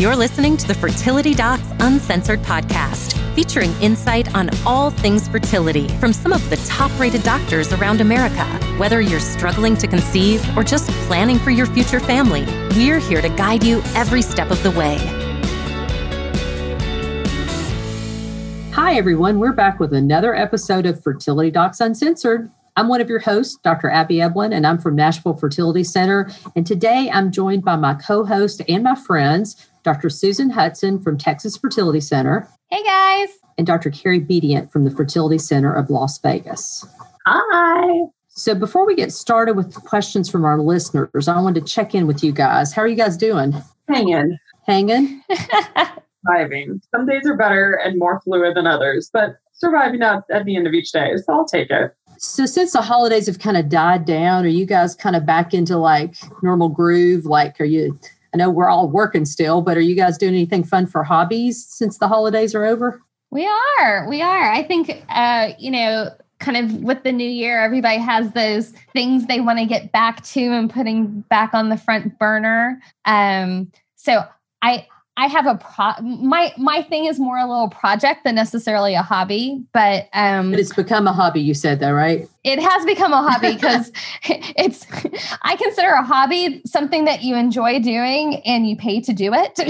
You're listening to the Fertility Docs Uncensored podcast, featuring insight on all things fertility from some of the top rated doctors around America. Whether you're struggling to conceive or just planning for your future family, we're here to guide you every step of the way. Hi, everyone. We're back with another episode of Fertility Docs Uncensored. I'm one of your hosts, Dr. Abby Eblen, and I'm from Nashville Fertility Center. And today I'm joined by my co host and my friends, Dr. Susan Hudson from Texas Fertility Center. Hey, guys. And Dr. Carrie Bedient from the Fertility Center of Las Vegas. Hi. So, before we get started with questions from our listeners, I wanted to check in with you guys. How are you guys doing? Hanging. Hanging? Surviving. Some days are better and more fluid than others, but surviving out at the end of each day. So I'll take it. So since the holidays have kind of died down, are you guys kind of back into like normal groove? Like, are you? I know we're all working still, but are you guys doing anything fun for hobbies since the holidays are over? We are. We are. I think, uh, you know, kind of with the new year, everybody has those things they want to get back to and putting back on the front burner. Um, so I I have a pro my my thing is more a little project than necessarily a hobby, but um but it's become a hobby, you said though, right? It has become a hobby because it's I consider a hobby something that you enjoy doing and you pay to do it.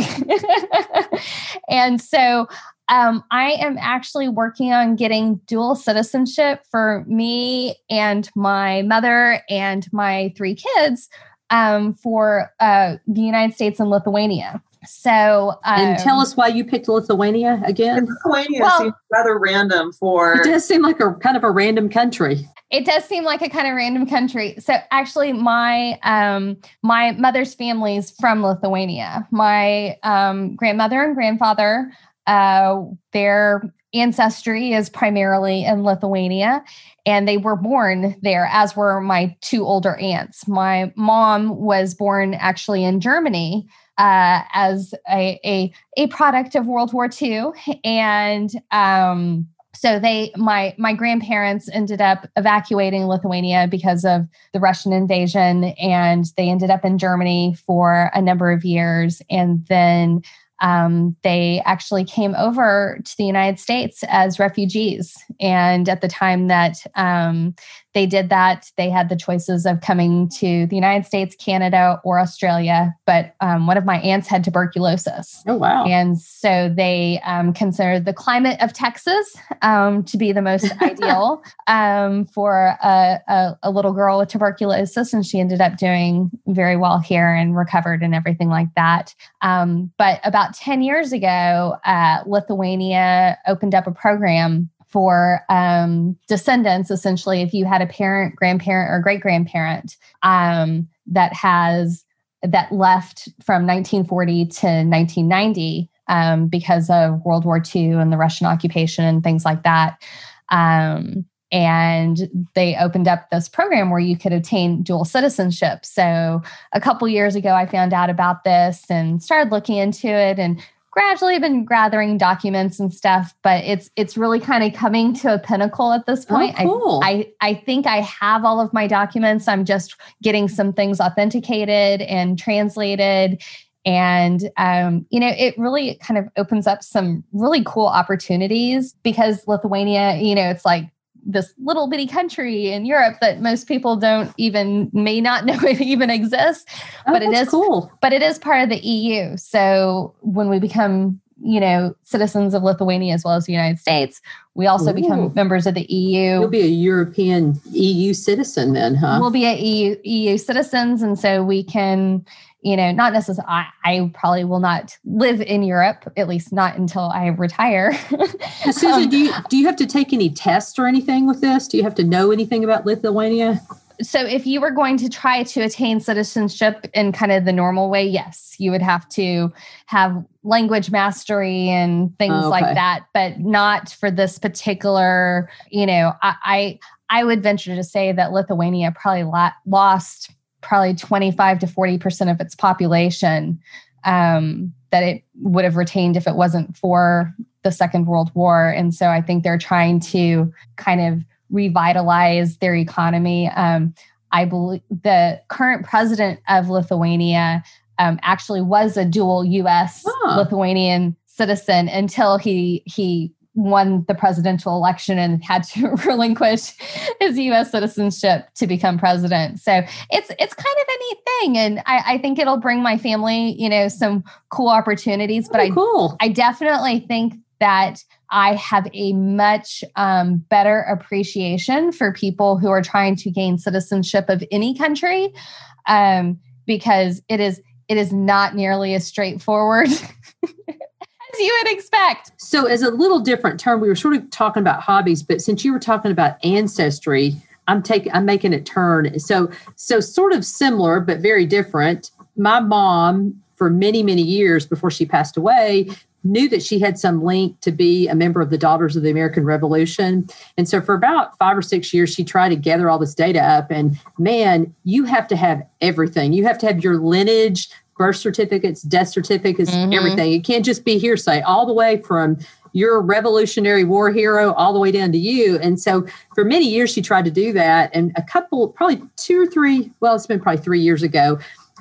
and so um, I am actually working on getting dual citizenship for me and my mother and my three kids um, for uh, the United States and Lithuania. So, um, and tell us why you picked Lithuania again. Lithuania well, seems rather random for. It does seem like a kind of a random country. It does seem like a kind of random country. So, actually, my um, my mother's family is from Lithuania. My um, grandmother and grandfather, uh, their ancestry is primarily in Lithuania, and they were born there, as were my two older aunts. My mom was born actually in Germany uh, as a, a, a product of World War II, and um, so they my my grandparents ended up evacuating Lithuania because of the Russian invasion, and they ended up in Germany for a number of years, and then um, they actually came over to the United States as refugees. And at the time that um, they did that, they had the choices of coming to the United States, Canada, or Australia. But um, one of my aunts had tuberculosis. Oh, wow. And so they um, considered the climate of Texas um, to be the most ideal um, for a, a, a, little girl with tuberculosis. And she ended up doing very well here and recovered and everything like that. Um, but about 10 years ago, uh, Lithuania opened up a program for um, descendants, essentially, if you had a parent, grandparent, or great grandparent um, that has that left from 1940 to 1990 um, because of World War II and the Russian occupation and things like that. Um, and they opened up this program where you could obtain dual citizenship. So a couple years ago, I found out about this and started looking into it and gradually been gathering documents and stuff but it's it's really kind of coming to a pinnacle at this point. Oh, cool. I, I i think i have all of my documents. I'm just getting some things authenticated and translated. And um, you know it really kind of opens up some really cool opportunities because lithuania you know it's like this little bitty country in Europe that most people don't even may not know it even exists. Oh, but it is cool. But it is part of the EU. So when we become, you know, citizens of Lithuania as well as the United States, we also Ooh. become members of the EU. You'll be a European EU citizen then, huh? We'll be a EU EU citizens, and so we can you know, not necessarily, I, I, probably will not live in Europe, at least not until I retire. Susan, um, do you, do you have to take any tests or anything with this? Do you have to know anything about Lithuania? So, if you were going to try to attain citizenship in kind of the normal way, yes, you would have to have language mastery and things okay. like that, but not for this particular, you know, I, I, I would venture to say that Lithuania probably lost probably 25 to 40% of its population um, that it would have retained if it wasn't for the Second World War. And so I think they're trying to kind of revitalize their economy. Um, I believe the current president of Lithuania um, actually was a dual U.S. Huh. Lithuanian citizen until he he won the presidential election and had to relinquish his U.S. citizenship to become president. So it's it's kind of a neat thing, and I, I think it'll bring my family, you know, some cool opportunities. But Oh, I cool. I definitely think that I have a much um, better appreciation for people who are trying to gain citizenship of any country, um, because it is it is not nearly as straightforward as you would expect. So, as a little different term, we were sort of talking about hobbies, but since you were talking about ancestry, I'm taking I'm making it turn. So, so sort of similar but very different. My mom, for many many years before she passed away, knew that she had some link to be a member of the Daughters of the American Revolution, and so for about five or six years, she tried to gather all this data up. And man, you have to have everything. You have to have your lineage birth certificates, death certificates, Mhm. everything. It can't just be hearsay, all the way from your Revolutionary War hero all the way down to you. And so for many years, she tried to do that. And a couple, probably two or three, well, it's been probably three years ago,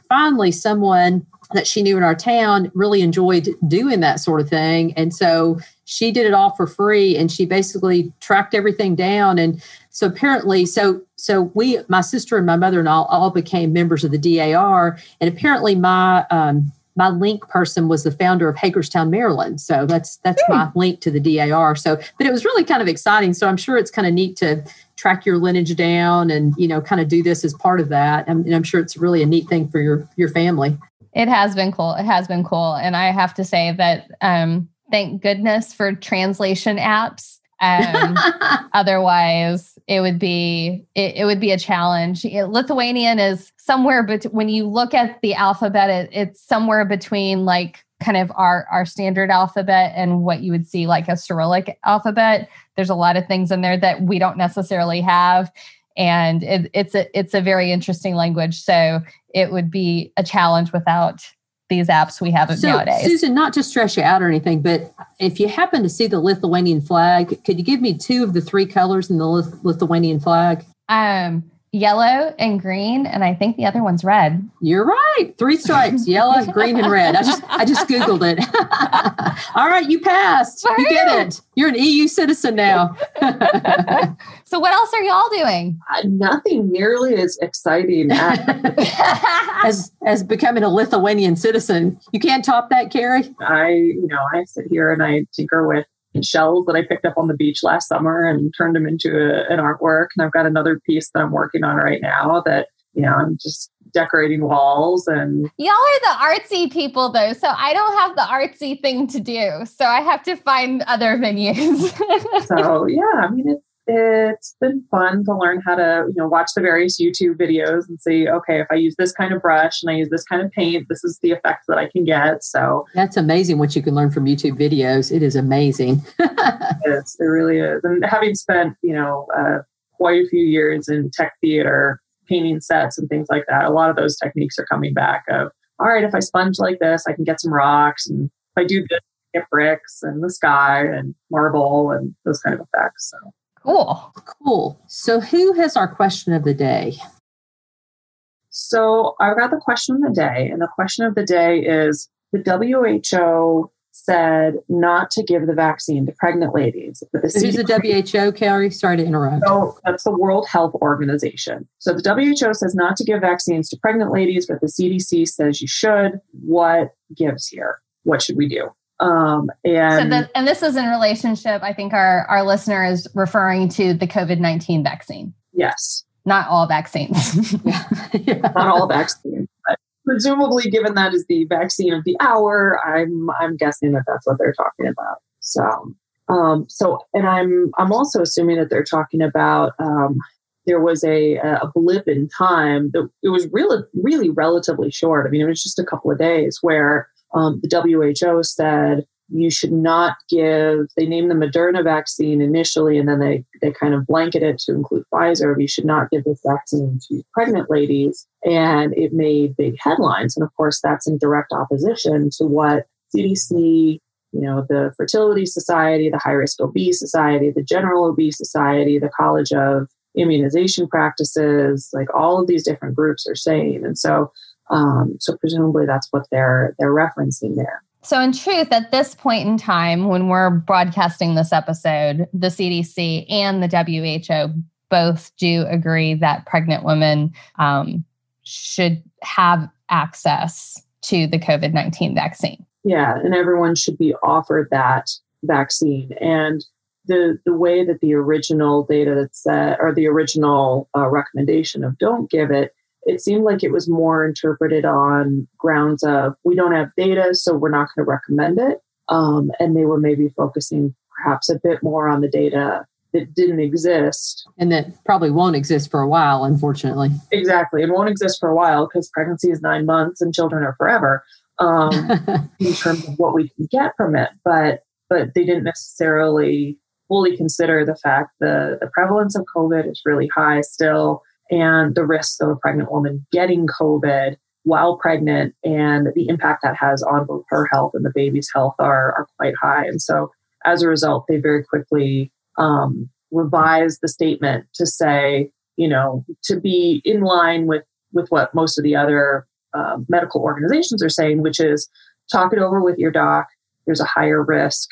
finally, someone that she knew in our town really enjoyed doing that sort of thing. And so she did it all for free and she basically tracked everything down. And so apparently, so so we, my sister and my mother and all, all became members of the DAR. And apparently, my um, my link person was the founder of Hagerstown, Maryland. So that's that's my link to the DAR. So, but it was really kind of exciting. So I'm sure it's kind of neat to track your lineage down and you know kind of do this as part of that. And, and I'm sure it's really a neat thing for your your family. It has been cool. It has been cool, and I have to say that um, thank goodness for translation apps. Um, otherwise, it would be it, it would be a challenge. It- Lithuanian is somewhere, but when you look at the alphabet, it, it's somewhere between like kind of our our standard alphabet and what you would see like a Cyrillic alphabet. There's a lot of things in there that we don't necessarily have, and it, it's a it's a very interesting language. So it would be a challenge without these apps we have so, nowadays. Susan, not to stress you out or anything, but if you happen to see the Lithuanian flag, could you give me two of the three colors in the Lith- Lithuanian flag? um, yellow and green, and I think the other one's red. You're right. Three stripes: yellow, green, and red. I just I just googled it. All right, you passed. You Woohoo! get it. You're an EU citizen now. so what else are y'all doing? Uh, nothing nearly as exciting as as as becoming a Lithuanian citizen, you can't top that, Carrie. I, you know, I sit here and I tinker with shells that I picked up on the beach last summer and turned them into a, an artwork. And I've got another piece that I'm working on right now that, you know, I'm just decorating walls and Y'all are the artsy people, though, so I don't have the artsy thing to do. So I have to find other venues. so yeah, I mean it's it's been fun to learn how to, you know, watch the various YouTube videos and see, okay, if I use this kind of brush and I use this kind of paint, this is the effect that I can get. So That's amazing what you can learn from YouTube videos. It is amazing. it's, it really is. And having spent, you know, uh, quite a few years in tech theater, painting sets and things like that, a lot of those techniques are coming back of, all right, if I sponge like this, I can get some rocks. And if I do this, get bricks and the sky and marble and those kind of effects. So cool. Cool. So, who has our question of the day? So I've got the question of the day, and the question of the day is the WHO said not to give the vaccine to pregnant ladies. But the Who's the WHO, Carrie? Sorry to interrupt. So that's the World Health Organization. So the WHO says not to give vaccines to pregnant ladies, but the CDC says you should. What gives here? What should we do? Um, So and the, and this is in relationship. I think our our listener is referring to the COVID nineteen vaccine, yes, not all vaccines. Yeah. not all vaccines, but presumably, given that is the vaccine of the hour, I'm I'm guessing that that's what they're talking about. So, um, so, and I'm I'm also assuming that they're talking about um, there was a a blip in time that it was really really relatively short. I mean, it was just a couple of days where um, the WHO said you should not give they named the moderna vaccine initially and then they they kind of blanketed it to include pfizer. You should not give this vaccine to pregnant ladies. And it made big headlines. And of course that's in direct opposition to what cdc you know the fertility society the high risk OB society the general OB society the college of immunization practices like all of these different groups are saying. And so Um, so presumably that's what they're they're referencing there. So, in truth, at this point in time, when we're broadcasting this episode, the CDC and the WHO both do agree that pregnant women um, should have access to the COVID 19 vaccine. Yeah, and everyone should be offered that vaccine. And the, the way that the original data that said, or the original uh, recommendation of don't give it it seemed like it was more interpreted on grounds of we don't have data, so we're not going to recommend it. Um, and they were maybe focusing perhaps a bit more on the data that didn't exist. And that probably won't exist for a while, unfortunately. Exactly. It won't exist for a while because pregnancy is nine months and children are forever um, in terms of what we can get from it. But but they didn't necessarily fully consider the fact the, the prevalence of COVID is really high still and the risks of a pregnant woman getting COVID while pregnant and the impact that has on both her health and the baby's health are, are quite high. And so as a result, they very quickly um, revised the statement to say, you know, to be in line with, with what most of the other uh, medical organizations are saying, which is talk it over with your doc. There's a higher risk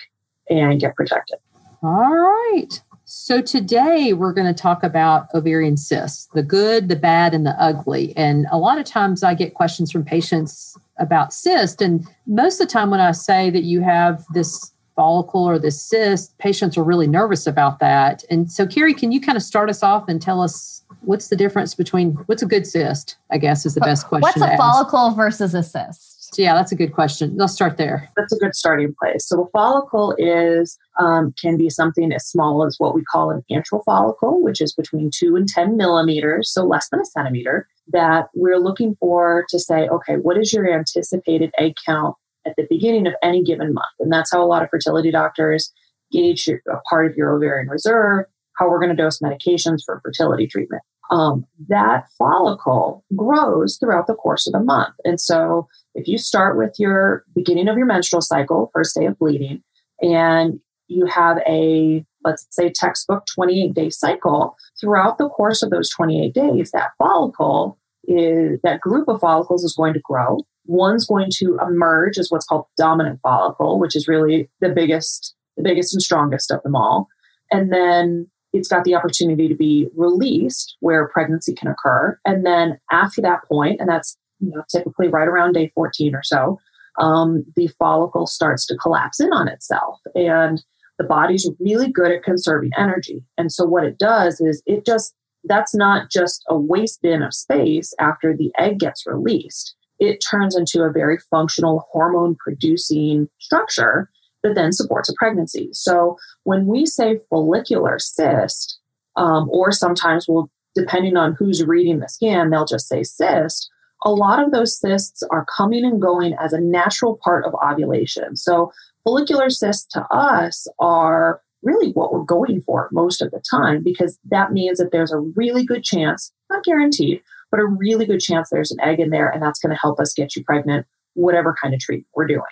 and get protected. All right. So, today we're going to talk about ovarian cysts the good, the bad, and the ugly. And a lot of times I get questions from patients about cyst. And most of the time, when I say that you have this follicle or this cyst, patients are really nervous about that. And so, Carrie, can you kind of start us off and tell us what's the difference between what's a good cyst? I guess is the best question. What's a follicle versus a cyst? So yeah, that's a good question. Let's start there. That's a good starting place. So a follicle is um, can be something as small as what we call an antral follicle, which is between two and ten millimeters, so less than a centimeter. That we're looking for to say, okay, what is your anticipated egg count at the beginning of any given month? And that's how a lot of fertility doctors gauge a part of your ovarian reserve, how we're going to dose medications for fertility treatment. Um, that follicle grows throughout the course of the month. And so if you start with your beginning of your menstrual cycle, first day of bleeding, and you have a, let's say, textbook 28 day cycle, throughout the course of those 28 days, that follicle is that group of follicles is going to grow. One's going to emerge as what's called dominant follicle, which is really the biggest, the biggest and strongest of them all. And then it's got the opportunity to be released where pregnancy can occur. And then after that point, and that's you know, typically right around day 14 or so, um, the follicle starts to collapse in on itself. And the body's really good at conserving energy. And so what it does is it just, that's not just a waste bin of space after the egg gets released. It turns into a very functional hormone producing structure that then supports a pregnancy. So when we say follicular cyst, um, or sometimes we'll, depending on who's reading the scan, they'll just say cyst a lot of those cysts are coming and going as a natural part of ovulation. So, follicular cysts to us are really what we're going for most of the time because that means that there's a really good chance, not guaranteed, but a really good chance there's an egg in there and that's going to help us get you pregnant, whatever kind of treatment we're doing.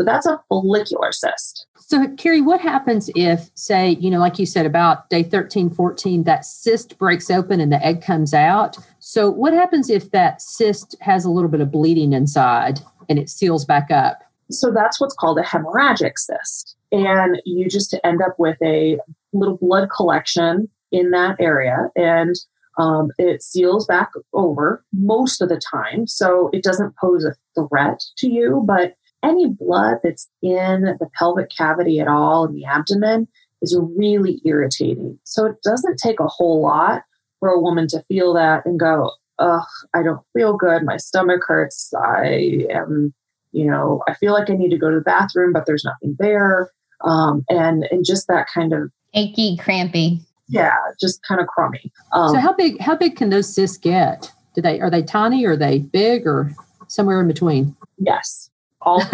So that's a follicular cyst. So, Carrie, what happens if, say, you know, like you said, about day 13, 14, that cyst breaks open and the egg comes out? So, what happens if that cyst has a little bit of bleeding inside and it seals back up? So, that's what's called a hemorrhagic cyst. And you just end up with a little blood collection in that area. And um, it seals back over most of the time. So, it doesn't pose a threat to you, but any blood that's in the pelvic cavity at all in the abdomen is really irritating. So it doesn't take a whole lot for a woman to feel that and go, ugh, I don't feel good. My stomach hurts. I am, you know, I feel like I need to go to the bathroom, but there's nothing there. Um, and and just that kind of achy, crampy. Yeah, just kind of crummy. Um, so how big how big can those cysts get? Do they are they tiny? Or are they big or somewhere in between? Yes. All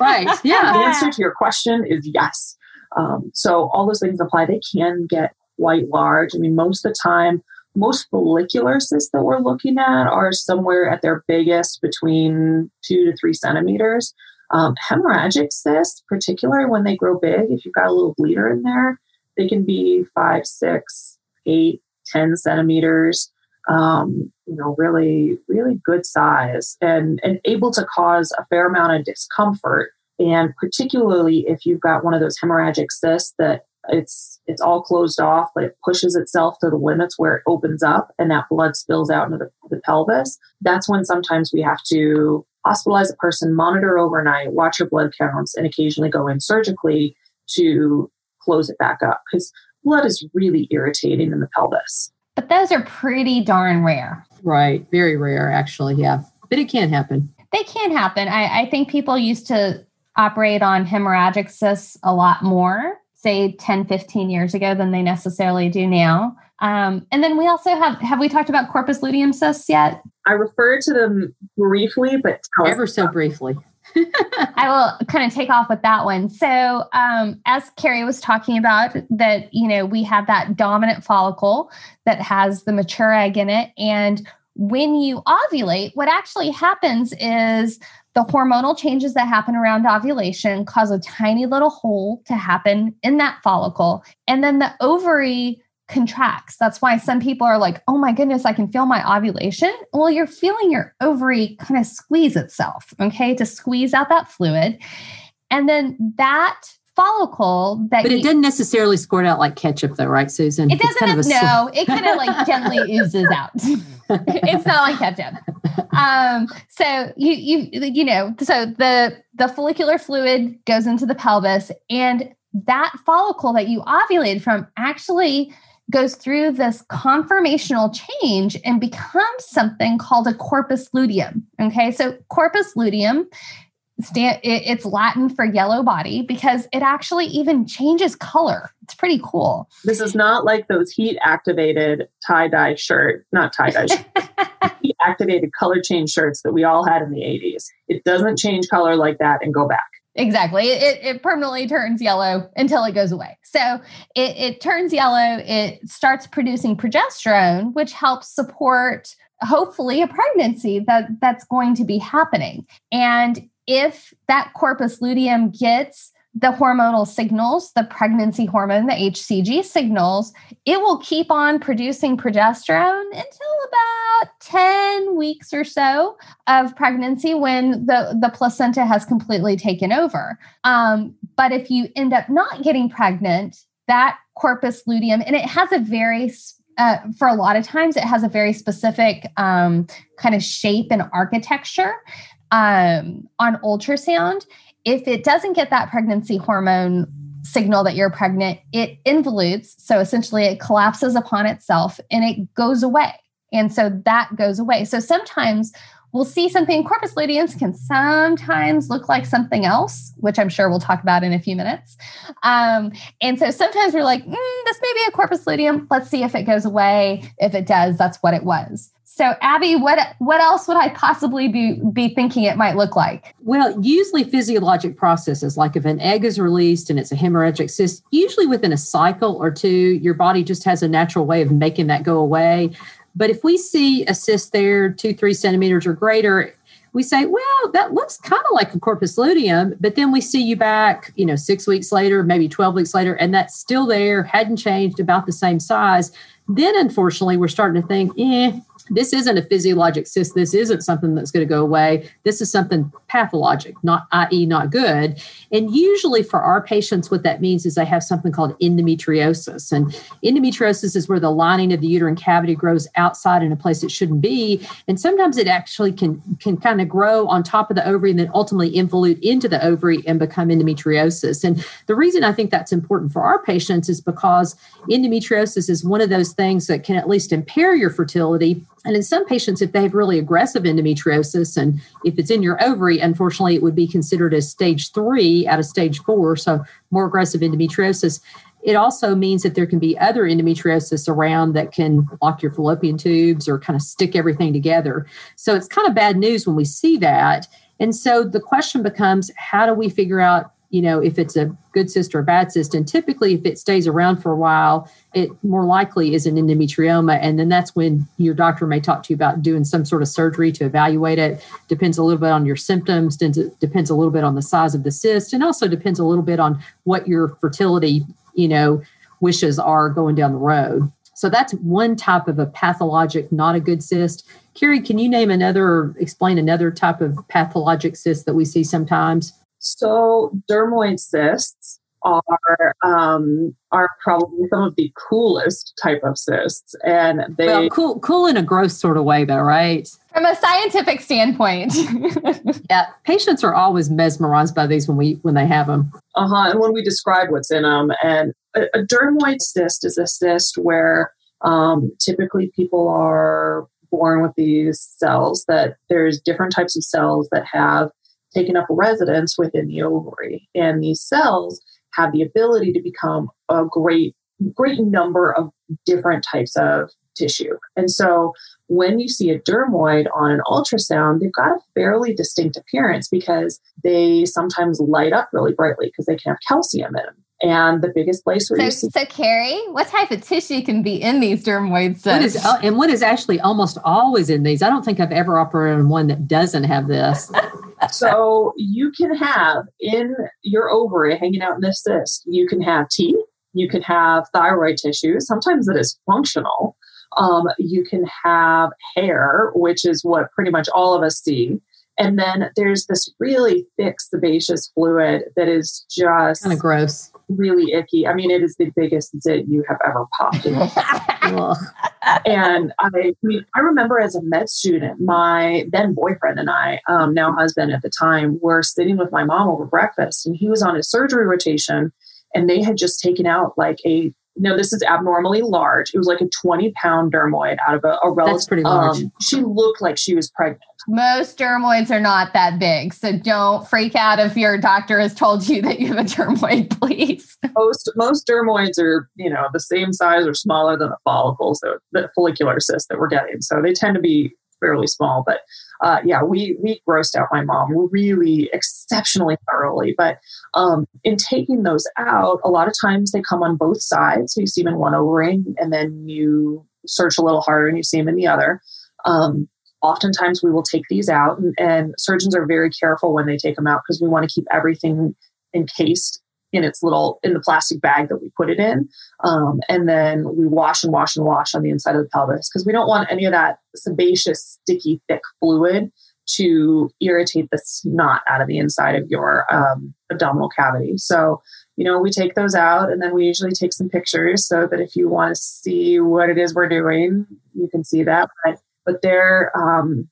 right. Yeah. The answer to your question is yes. Um, so all those things apply. They can get quite large. I mean, most of the time, most follicular cysts that we're looking at are somewhere at their biggest between two to three centimeters. Um, hemorrhagic cysts, particularly when they grow big, if you've got a little bleeder in there, they can be five, six, eight, ten centimeters. Um, you know, really, really good size and, and able to cause a fair amount of discomfort. And particularly if you've got one of those hemorrhagic cysts that it's it's all closed off, but it pushes itself to the limits where it opens up and that blood spills out into the, the pelvis. That's when sometimes we have to hospitalize a person, monitor overnight, watch your blood counts, and occasionally go in surgically to close it back up because blood is really irritating in the pelvis. But those are pretty darn rare. Right. Very rare, actually. Yeah. But it can happen. They can happen. I, I think people used to operate on hemorrhagic cysts a lot more, say 10, 15 years ago, than they necessarily do now. Um, and then we also have, have we talked about corpus luteum cysts yet? I referred to them briefly, but ever so briefly. I will kind of take off with that one. So, um, as Carrie was talking about, that you know we have that dominant follicle that has the mature egg in it, and when you ovulate, what actually happens is the hormonal changes that happen around ovulation cause a tiny little hole to happen in that follicle, and then the ovary contracts. That's why some people are like, oh my goodness, I can feel my ovulation. Well, you're feeling your ovary kind of squeeze itself, okay, to squeeze out that fluid. And then that follicle that but it you, doesn't necessarily squirt out like ketchup though right susan it doesn't kind of no it kind of like gently oozes out it's not like ketchup um so you you you know so the the follicular fluid goes into the pelvis and that follicle that you ovulated from actually goes through this conformational change and becomes something called a corpus luteum. Okay, so corpus luteum. It's latin for yellow body because it actually even changes color it's pretty cool this is not like those heat activated tie-dye shirt not tie-dye heat activated color change shirts that we all had in the 80s it doesn't change color like that and go back Exactly. It, it permanently turns yellow until it goes away. So it, it turns yellow, it starts producing progesterone, which helps support hopefully a pregnancy that that's going to be happening. And if that corpus luteum gets the hormonal signals, the pregnancy hormone, the HCG signals, it will keep on producing progesterone until about 10 weeks or so of pregnancy when the, the placenta has completely taken over. Um, but if you end up not getting pregnant, that corpus luteum, and it has a very uh, for a lot of times, it has a very specific um, kind of shape and architecture um, on ultrasound if it doesn't get that pregnancy hormone signal that you're pregnant, it involutes. So essentially, it collapses upon itself and it goes away. And so that goes away. So sometimes we'll see something. Corpus luteums can sometimes look like something else, which I'm sure we'll talk about in a few minutes. Um, and so sometimes we're like, mm, this may be a corpus luteum. Let's see if it goes away. If it does, that's what it was. So, Abby, what what else would I possibly be be thinking it might look like? Well, usually physiologic processes, like if an egg is released and it's a hemorrhagic cyst, usually within a cycle or two, your body just has a natural way of making that go away. But if we see a cyst there, two, three centimeters or greater, we say, well, that looks kind of like a corpus luteum, but then we see you back, you know, six weeks later, maybe 12 weeks later, and that's still there, hadn't changed, about the same size. Then, unfortunately, we're starting to think, eh, this isn't a physiologic cyst. This isn't something that's going to go away. This is something pathologic, not i.e., not good. And usually for our patients, what that means is they have something called endometriosis. And endometriosis is where the lining of the uterine cavity grows outside in a place it shouldn't be. And sometimes it actually can can kind of grow on top of the ovary and then ultimately involute into the ovary and become endometriosis. And the reason I think that's important for our patients is because endometriosis is one of those things that can at least impair your fertility and in some patients, if they have really aggressive endometriosis, and if it's in your ovary, unfortunately, it would be considered as stage three out of stage four, so more aggressive endometriosis. It also means that there can be other endometriosis around that can block your fallopian tubes or kind of stick everything together. So it's kind of bad news when we see that. And so the question becomes how do we figure out you know, if it's a good cyst or a bad cyst. And typically, if it stays around for a while, it more likely is an endometrioma. And then that's when your doctor may talk to you about doing some sort of surgery to evaluate it. Depends a little bit on your symptoms, depends a little bit on the size of the cyst, and also depends a little bit on what your fertility, you know, wishes are going down the road. So that's one type of a pathologic, not a good cyst. Carrie, can you name another explain another type of pathologic cyst that we see sometimes? So dermoid cysts are um, are probably some of the coolest type of cysts, and they well, cool cool in a gross sort of way, though, right? From a scientific standpoint, yeah, patients are always mesmerized by these when we when they have them. Uh huh. And when we describe what's in them, and a, a dermoid cyst is a cyst where um, typically people are born with these cells that there's different types of cells that have taken up residence within the ovary. And these cells have the ability to become a great great number of different types of tissue. And so when you see a dermoid on an ultrasound they've got a fairly distinct appearance because they sometimes light up really brightly because they can have calcium in them and the biggest place where so, you see so Carrie, what type of tissue can be in these dermoid cysts? What is, and what is actually almost always in these? I don't think I've ever operated on one that doesn't have this. so you can have in your ovary hanging out in this cyst, you can have teeth, you can have thyroid tissue. Sometimes it is functional. Um, you can have hair, which is what pretty much all of us see. And then there's this really thick sebaceous fluid that is just kind of gross, really icky. I mean, it is the biggest zit you have ever popped in. and I, I remember as a med student, my then boyfriend and I, um, now husband at the time, were sitting with my mom over breakfast, and he was on his surgery rotation, and they had just taken out like a no, this is abnormally large. It was like a 20 pound dermoid out of a, a relative. That's pretty large. Um, she looked like she was pregnant. Most dermoids are not that big. So don't freak out if your doctor has told you that you have a dermoid, please. Most most dermoids are, you know, the same size or smaller than the follicles, so the follicular cyst that we're getting. So they tend to be fairly small. But uh, yeah, we we grossed out my mom really exceptionally thoroughly. But um, in taking those out, a lot of times they come on both sides. So you see them in one ovary, and then you search a little harder and you see them in the other. Um, oftentimes we will take these out, and, and surgeons are very careful when they take them out because we want to keep everything encased in its little in the plastic bag that we put it in. Um, and then we wash and wash and wash on the inside of the pelvis because we don't want any of that sebaceous sticky thick fluid to irritate the snot out of the inside of your um, abdominal cavity. So you know we take those out and then we usually take some pictures so that if you want to see what it is we're doing you can see that. But but they're um,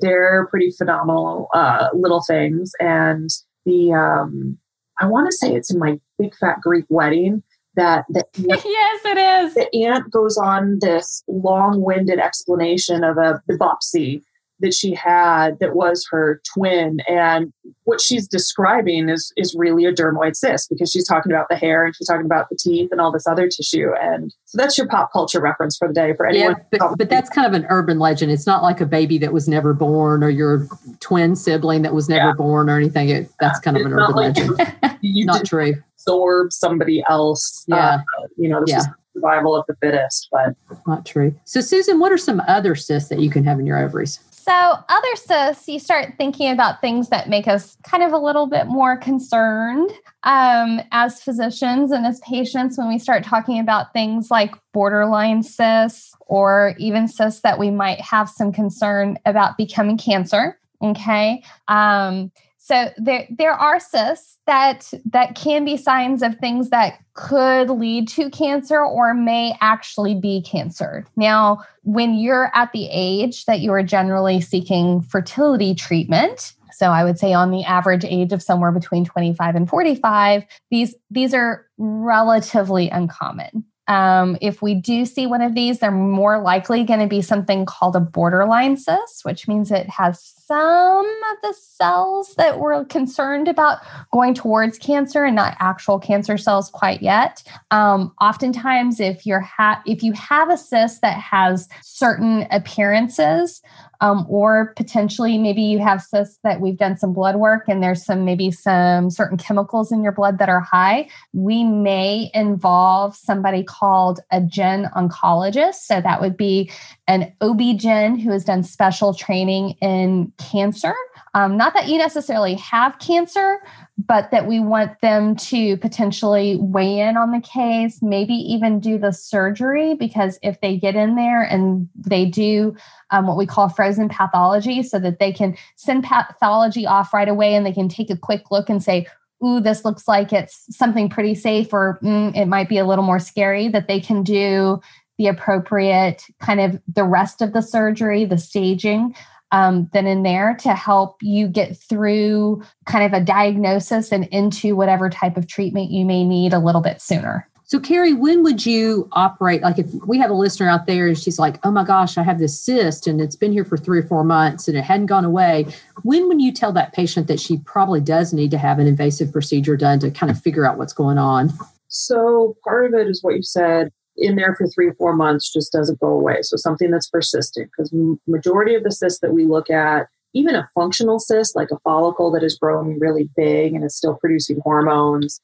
they're pretty phenomenal uh, little things. And the um, I want to say it's in my big fat Greek wedding that the aunt, yes, it is. The aunt goes on this long-winded explanation of a biopsy that she had that was her twin. And what she's describing is is really a dermoid cyst because she's talking about the hair and she's talking about the teeth and all this other tissue. And so that's your pop culture reference for the day for anyone yeah, but, but that's kind of an urban legend. It's not like a baby that was never born or your twin sibling that was never yeah. born or anything. It, that's kind of an urban like legend. you not true. absorb somebody else yeah. uh, you know this yeah. is survival of the fittest but not true. So susan what are some other cysts that you can have in your ovaries so, other cysts, you start thinking about things that make us kind of a little bit more concerned um, as physicians and as patients when we start talking about things like borderline cysts or even cysts that we might have some concern about becoming cancer. Okay. Um, so there there are cysts that that can be signs of things that could lead to cancer or may actually be cancer. Now, when you're at the age that you are generally seeking fertility treatment, so I would say on the average age of somewhere between 25 and 45, these these are relatively uncommon. Um, if we do see one of these, they're more likely going to be something called a borderline cyst, which means it has some of the cells that we're concerned about going towards cancer and not actual cancer cells quite yet. Um, oftentimes, if you're ha- if you have a cyst that has certain appearances, um, or potentially maybe you have cysts that we've done some blood work and there's some maybe some certain chemicals in your blood that are high we may involve somebody called a gyn oncologist so that would be an OB-GYN who has done special training in cancer. Um, not that you necessarily have cancer, but that we want them to potentially weigh in on the case, maybe even do the surgery, because if they get in there and they do um, what we call frozen pathology, so that they can send pathology off right away and they can take a quick look and say, Ooh, this looks like it's something pretty safe, or mm, it might be a little more scary, that they can do the appropriate kind of the rest of the surgery, the staging um, than in there to help you get through kind of a diagnosis and into whatever type of treatment you may need a little bit sooner. So, Carrie, when would you operate? Like, if we have a listener out there and she's like, oh my gosh, I have this cyst and it's been here for three or four months and it hadn't gone away. When would you tell that patient that she probably does need to have an invasive procedure done to kind of figure out what's going on? So, part of it is what you said in there for three four months just doesn't go away. So something that's persistent, because majority of the cysts that we look at, even a functional cyst like a follicle that is growing really big and is still producing hormones,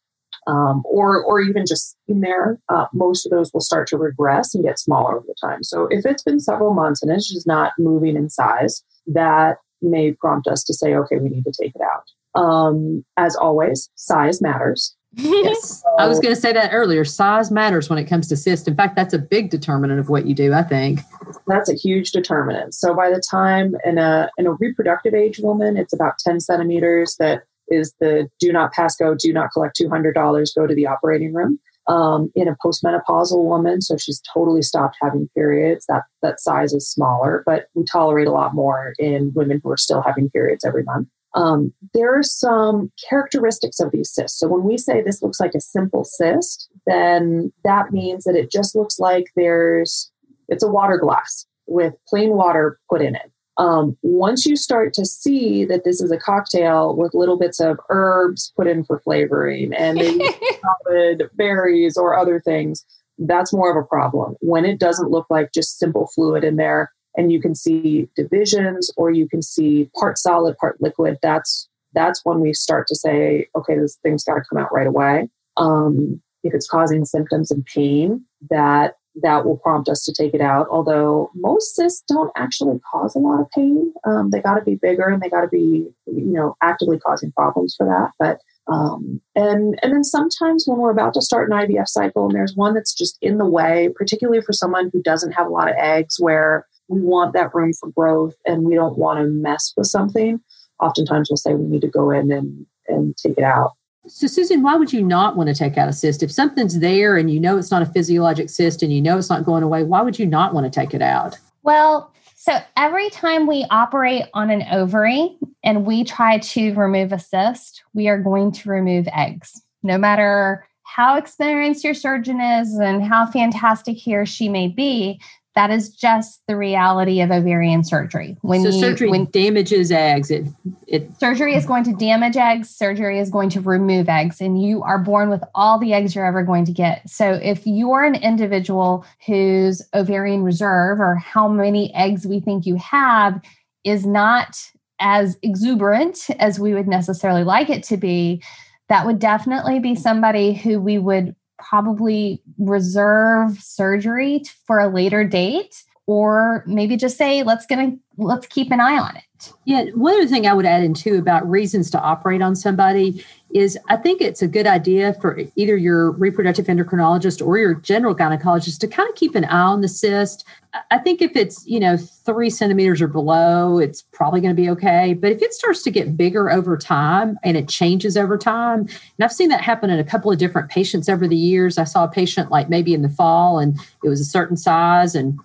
um, or or even just in there, uh, most of those will start to regress and get smaller over time. So if it's been several months and it's just not moving in size, that may prompt us to say, okay, we need to take it out. Um, as always, size matters. Yes. I was going to say that earlier. Size matters when it comes to cyst. In fact, that's a big determinant of what you do, I think. That's a huge determinant. So by the time in a in a reproductive age woman, it's about 10 centimeters that is the do not pass go, do not collect $200, go to the operating room. Um, in a postmenopausal woman, so she's totally stopped having periods, that, that size is smaller, but we tolerate a lot more in women who are still having periods every month. Um, there are some characteristics of these cysts. So when we say this looks like a simple cyst, then that means that it just looks like there's it's a water glass with plain water put in it. Um, once you start to see that this is a cocktail with little bits of herbs put in for flavoring and solid berries or other things, that's more of a problem. When it doesn't look like just simple fluid in there, and you can see divisions or you can see part solid, part liquid. That's that's when we start to say, okay, this thing's got to come out right away. Um, if it's causing symptoms and pain, that that will prompt us to take it out. Although most cysts don't actually cause a lot of pain, um, they got to be bigger and they got to be, you know, actively causing problems for that. But um, and and then sometimes when we're about to start an IVF cycle and there's one that's just in the way, particularly for someone who doesn't have a lot of eggs, where we want that room for growth and we don't want to mess with something, oftentimes we'll say we need to go in and, and take it out. So, Susan, why would you not want to take out a cyst? If something's there and you know it's not a physiologic cyst and you know it's not going away, why would you not want to take it out? Well, so every time we operate on an ovary and we try to remove a cyst, we are going to remove eggs. No matter how experienced your surgeon is and how fantastic he or she may be, that is just the reality of ovarian surgery. When so you, surgery when, damages eggs, it, it surgery is going to damage eggs. Surgery is going to remove eggs, and you are born with all the eggs you're ever going to get. So if you're an individual whose ovarian reserve or how many eggs we think you have is not as exuberant as we would necessarily like it to be, that would definitely be somebody who we would probably reserve surgery for a later date or maybe just say let's get a, let's keep an eye on it. Yeah one other thing i would add in too about reasons to operate on somebody is I think it's a good idea for either your reproductive endocrinologist or your general gynecologist to kind of keep an eye on the cyst. I think if it's, you know, three centimeters or below, it's probably going to be okay. But if it starts to get bigger over time and it changes over time, and I've seen that happen in a couple of different patients over the years. I saw a patient like maybe in the fall and it was a certain size and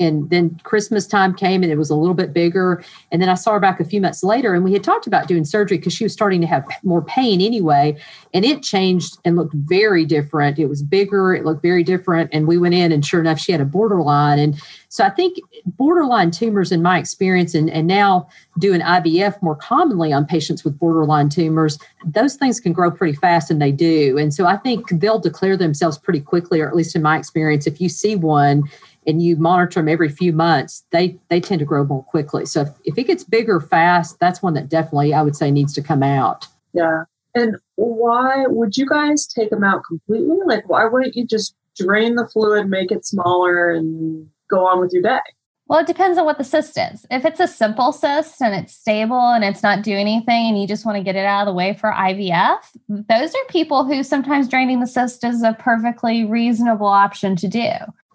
and then Christmas time came and it was a little bit bigger. And then I saw her back a few months later and we had talked about doing surgery because she was starting to have more pain anyway. And it changed and looked very different. It was bigger, it looked very different. And we went in, and sure enough, she had a borderline. And so I think borderline tumors, in my experience, and, and now doing IVF more commonly on patients with borderline tumors, those things can grow pretty fast, and they do. And so I think they'll declare themselves pretty quickly, or at least in my experience, if you see one and you monitor them every few months, they they tend to grow more quickly. So if, if it gets bigger fast, that's one that definitely I would say needs to come out. Yeah. And why would you guys take them out completely? Like, why wouldn't you just drain the fluid, make it smaller, and go on with your day? Well, it depends on what the cyst is. If it's a simple cyst and it's stable and it's not doing anything and you just want to get it out of the way for IVF, those are people who sometimes draining the cyst is a perfectly reasonable option to do.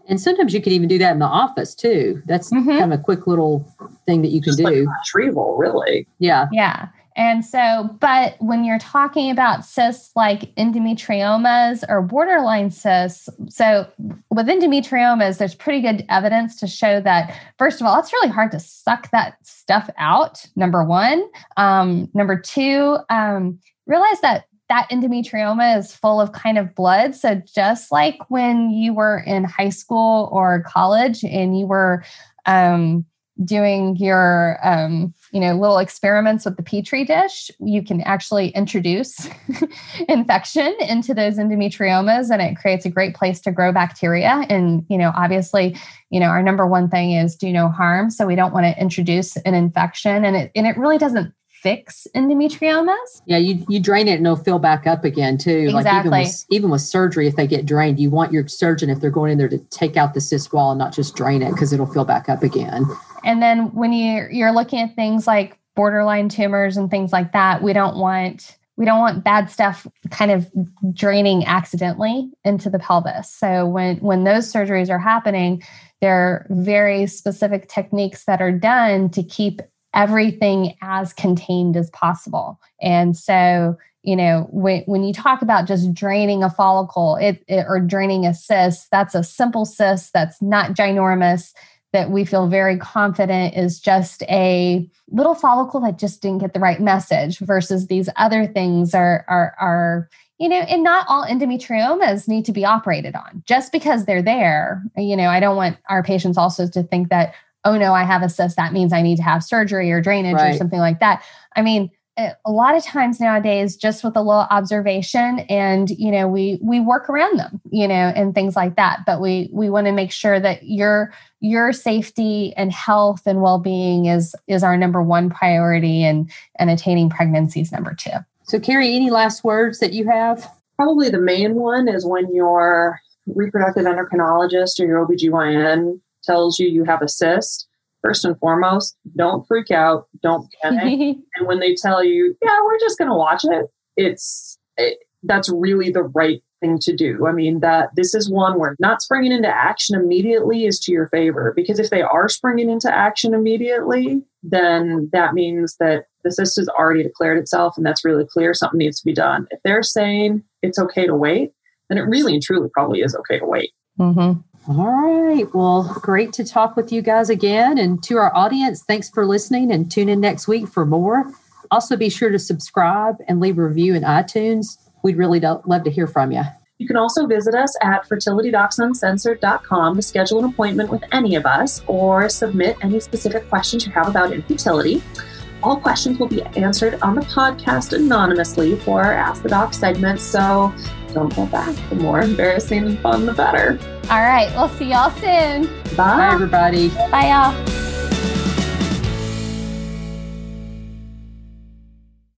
And sometimes you can even do that in the office too. That's mm-hmm. kind of a quick little thing that you can Just do. Like retrieval, really. Yeah. Yeah. And so, but when you're talking about cysts like endometriomas or borderline cysts, so with endometriomas, there's pretty good evidence to show that, first of all, it's really hard to suck that stuff out, number one. Um, number two, um, realize that that endometrioma is full of kind of blood. So just like when you were in high school or college and you were um, doing your um, you know little experiments with the petri dish you can actually introduce infection into those endometriomas and it creates a great place to grow bacteria and you know obviously you know our number one thing is do no harm so we don't want to introduce an infection and it and it really doesn't fix endometriomas. Yeah, you you drain it and it'll fill back up again too. Exactly. Like even with, even with surgery, if they get drained, you want your surgeon if they're going in there to take out the cyst wall and not just drain it because it'll fill back up again. And then when you you're looking at things like borderline tumors and things like that, we don't want we don't want bad stuff kind of draining accidentally into the pelvis. So when when those surgeries are happening, there are very specific techniques that are done to keep everything as contained as possible. And so, you know, when, when you talk about just draining a follicle it, it, or draining a cyst, that's a simple cyst that's not ginormous, that we feel very confident is just a little follicle that just didn't get the right message versus these other things are, are, are you know, and not all endometriomas need to be operated on just because they're there. You know, I don't want our patients also to think that, oh no, I have a cyst, that means I need to have surgery or drainage right. or something like that. I mean, Eh, a lot of times nowadays just with a little observation and you know we we work around them you know and things like that. But we we want to make sure that your your safety and health and well-being is is our number one priority and and attaining pregnancies number two. So carrie any last words that you have? Probably the main one is when your reproductive endocrinologist or your OB-GYN tells you you have a cyst, first and foremost, don't freak out, don't panic. and when they tell you, yeah, we're just going to watch it, it's it, that's really the right thing to do. I mean, that this is one where not springing into action immediately is to your favor because if they are springing into action immediately, then that means that the cyst has already declared itself and that's really clear something needs to be done. If they're saying it's okay to wait, then it really and truly probably is okay to wait. Mm-hmm. All right. Well, great to talk with you guys again. And to our audience, thanks for listening and tune in next week for more. Also, be sure to subscribe and leave a review in iTunes. We'd really love to hear from you. You can also visit us at fertilitydocsuncensored.com to schedule an appointment with any of us or submit any specific questions you have about infertility. All questions will be answered on the podcast anonymously for our Ask the Doc segment, so don't go back. The more embarrassing and fun, the better. All right. We'll see y'all soon. Bye. Bye, everybody. Bye, y'all.